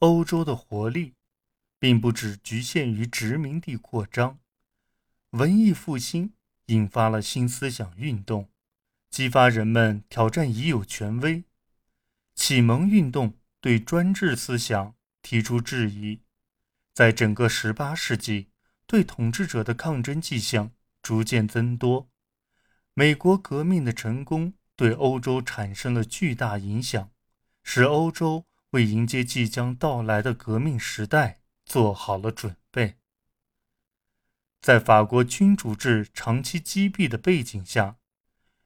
欧洲的活力，并不只局限于殖民地扩张。文艺复兴引发了新思想运动，激发人们挑战已有权威。启蒙运动对专制思想提出质疑。在整个18世纪，对统治者的抗争迹象逐渐增多。美国革命的成功对欧洲产生了巨大影响，使欧洲为迎接即将到来的革命时代做好了准备。在法国君主制长期积弊的背景下，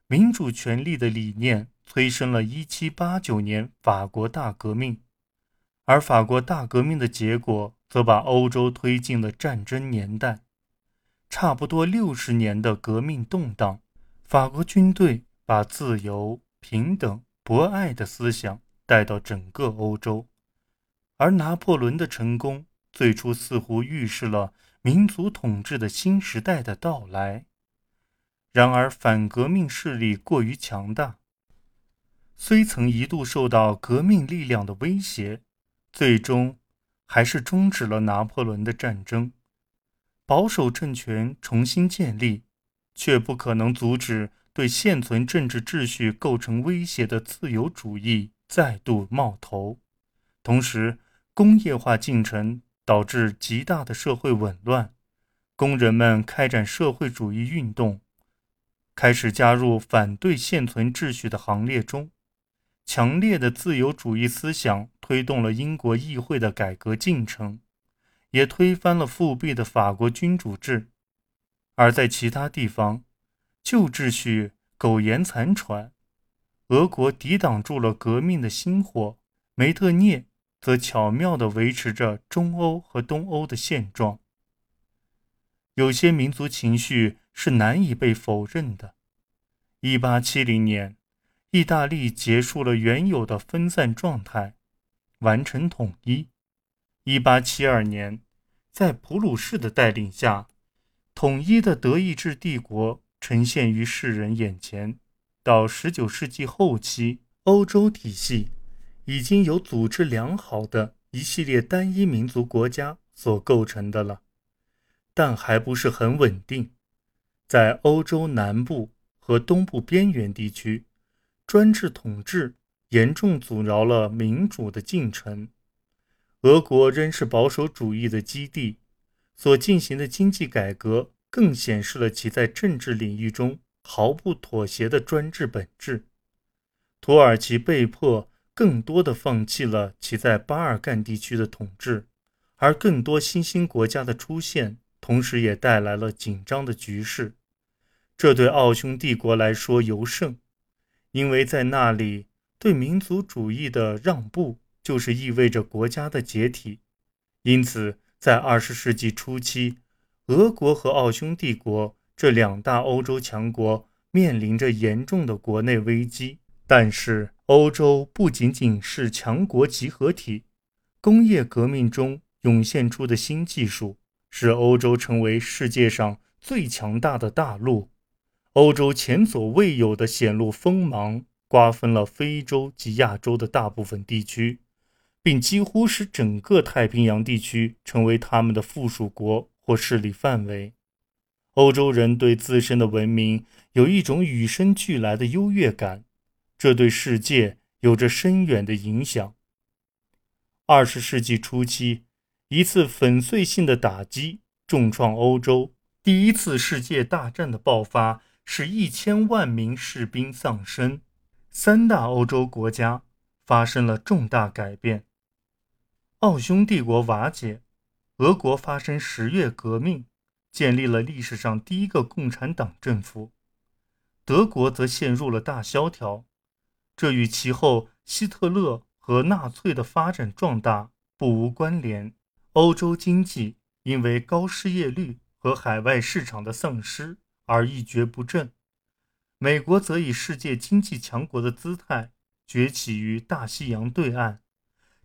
民主权利的理念催生了1789年法国大革命，而法国大革命的结果则把欧洲推进了战争年代。差不多六十年的革命动荡，法国军队把自由、平等、博爱的思想带到整个欧洲，而拿破仑的成功最初似乎预示了。民族统治的新时代的到来。然而，反革命势力过于强大，虽曾一度受到革命力量的威胁，最终还是终止了拿破仑的战争。保守政权重新建立，却不可能阻止对现存政治秩序构成威胁的自由主义再度冒头。同时，工业化进程。导致极大的社会紊乱，工人们开展社会主义运动，开始加入反对现存秩序的行列中。强烈的自由主义思想推动了英国议会的改革进程，也推翻了复辟的法国君主制。而在其他地方，旧秩序苟延残喘，俄国抵挡住了革命的星火。梅特涅。则巧妙地维持着中欧和东欧的现状。有些民族情绪是难以被否认的。一八七零年，意大利结束了原有的分散状态，完成统一。一八七二年，在普鲁士的带领下，统一的德意志帝国呈现于世人眼前。到十九世纪后期，欧洲体系。已经有组织良好的一系列单一民族国家所构成的了，但还不是很稳定。在欧洲南部和东部边缘地区，专制统治严重阻挠了民主的进程。俄国仍是保守主义的基地，所进行的经济改革更显示了其在政治领域中毫不妥协的专制本质。土耳其被迫。更多的放弃了其在巴尔干地区的统治，而更多新兴国家的出现，同时也带来了紧张的局势。这对奥匈帝国来说尤甚，因为在那里，对民族主义的让步就是意味着国家的解体。因此，在二十世纪初期，俄国和奥匈帝国这两大欧洲强国面临着严重的国内危机。但是，欧洲不仅仅是强国集合体，工业革命中涌现出的新技术使欧洲成为世界上最强大的大陆。欧洲前所未有的显露锋芒，瓜分了非洲及亚洲的大部分地区，并几乎使整个太平洋地区成为他们的附属国或势力范围。欧洲人对自身的文明有一种与生俱来的优越感。这对世界有着深远的影响。二十世纪初期，一次粉碎性的打击重创欧洲。第一次世界大战的爆发使一千万名士兵丧生，三大欧洲国家发生了重大改变。奥匈帝国瓦解，俄国发生十月革命，建立了历史上第一个共产党政府。德国则陷入了大萧条。这与其后希特勒和纳粹的发展壮大不无关联。欧洲经济因为高失业率和海外市场的丧失而一蹶不振。美国则以世界经济强国的姿态崛起于大西洋对岸，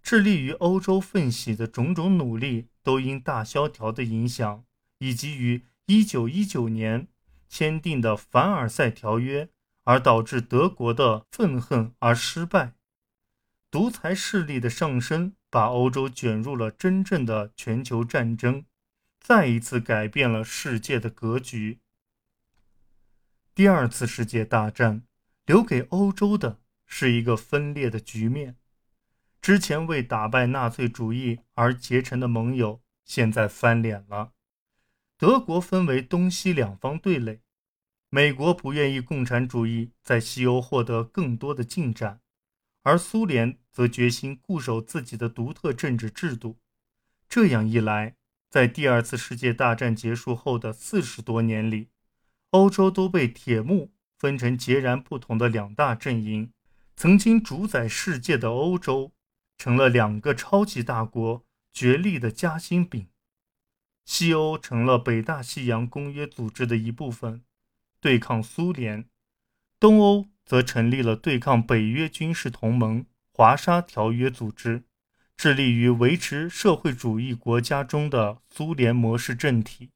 致力于欧洲奋起的种种努力都因大萧条的影响，以及于1919年签订的凡尔赛条约。而导致德国的愤恨而失败，独裁势力的上升把欧洲卷入了真正的全球战争，再一次改变了世界的格局。第二次世界大战留给欧洲的是一个分裂的局面。之前为打败纳粹主义而结成的盟友，现在翻脸了。德国分为东西两方对垒，美国不愿意共产主义在西欧获得更多的进展，而苏联则决心固守自己的独特政治制度。这样一来，在第二次世界大战结束后的四十多年里，欧洲都被铁幕分成截然不同的两大阵营。曾经主宰世界的欧洲。成了两个超级大国角力的夹心饼，西欧成了北大西洋公约组织的一部分，对抗苏联；东欧则成立了对抗北约军事同盟华沙条约组织，致力于维持社会主义国家中的苏联模式政体。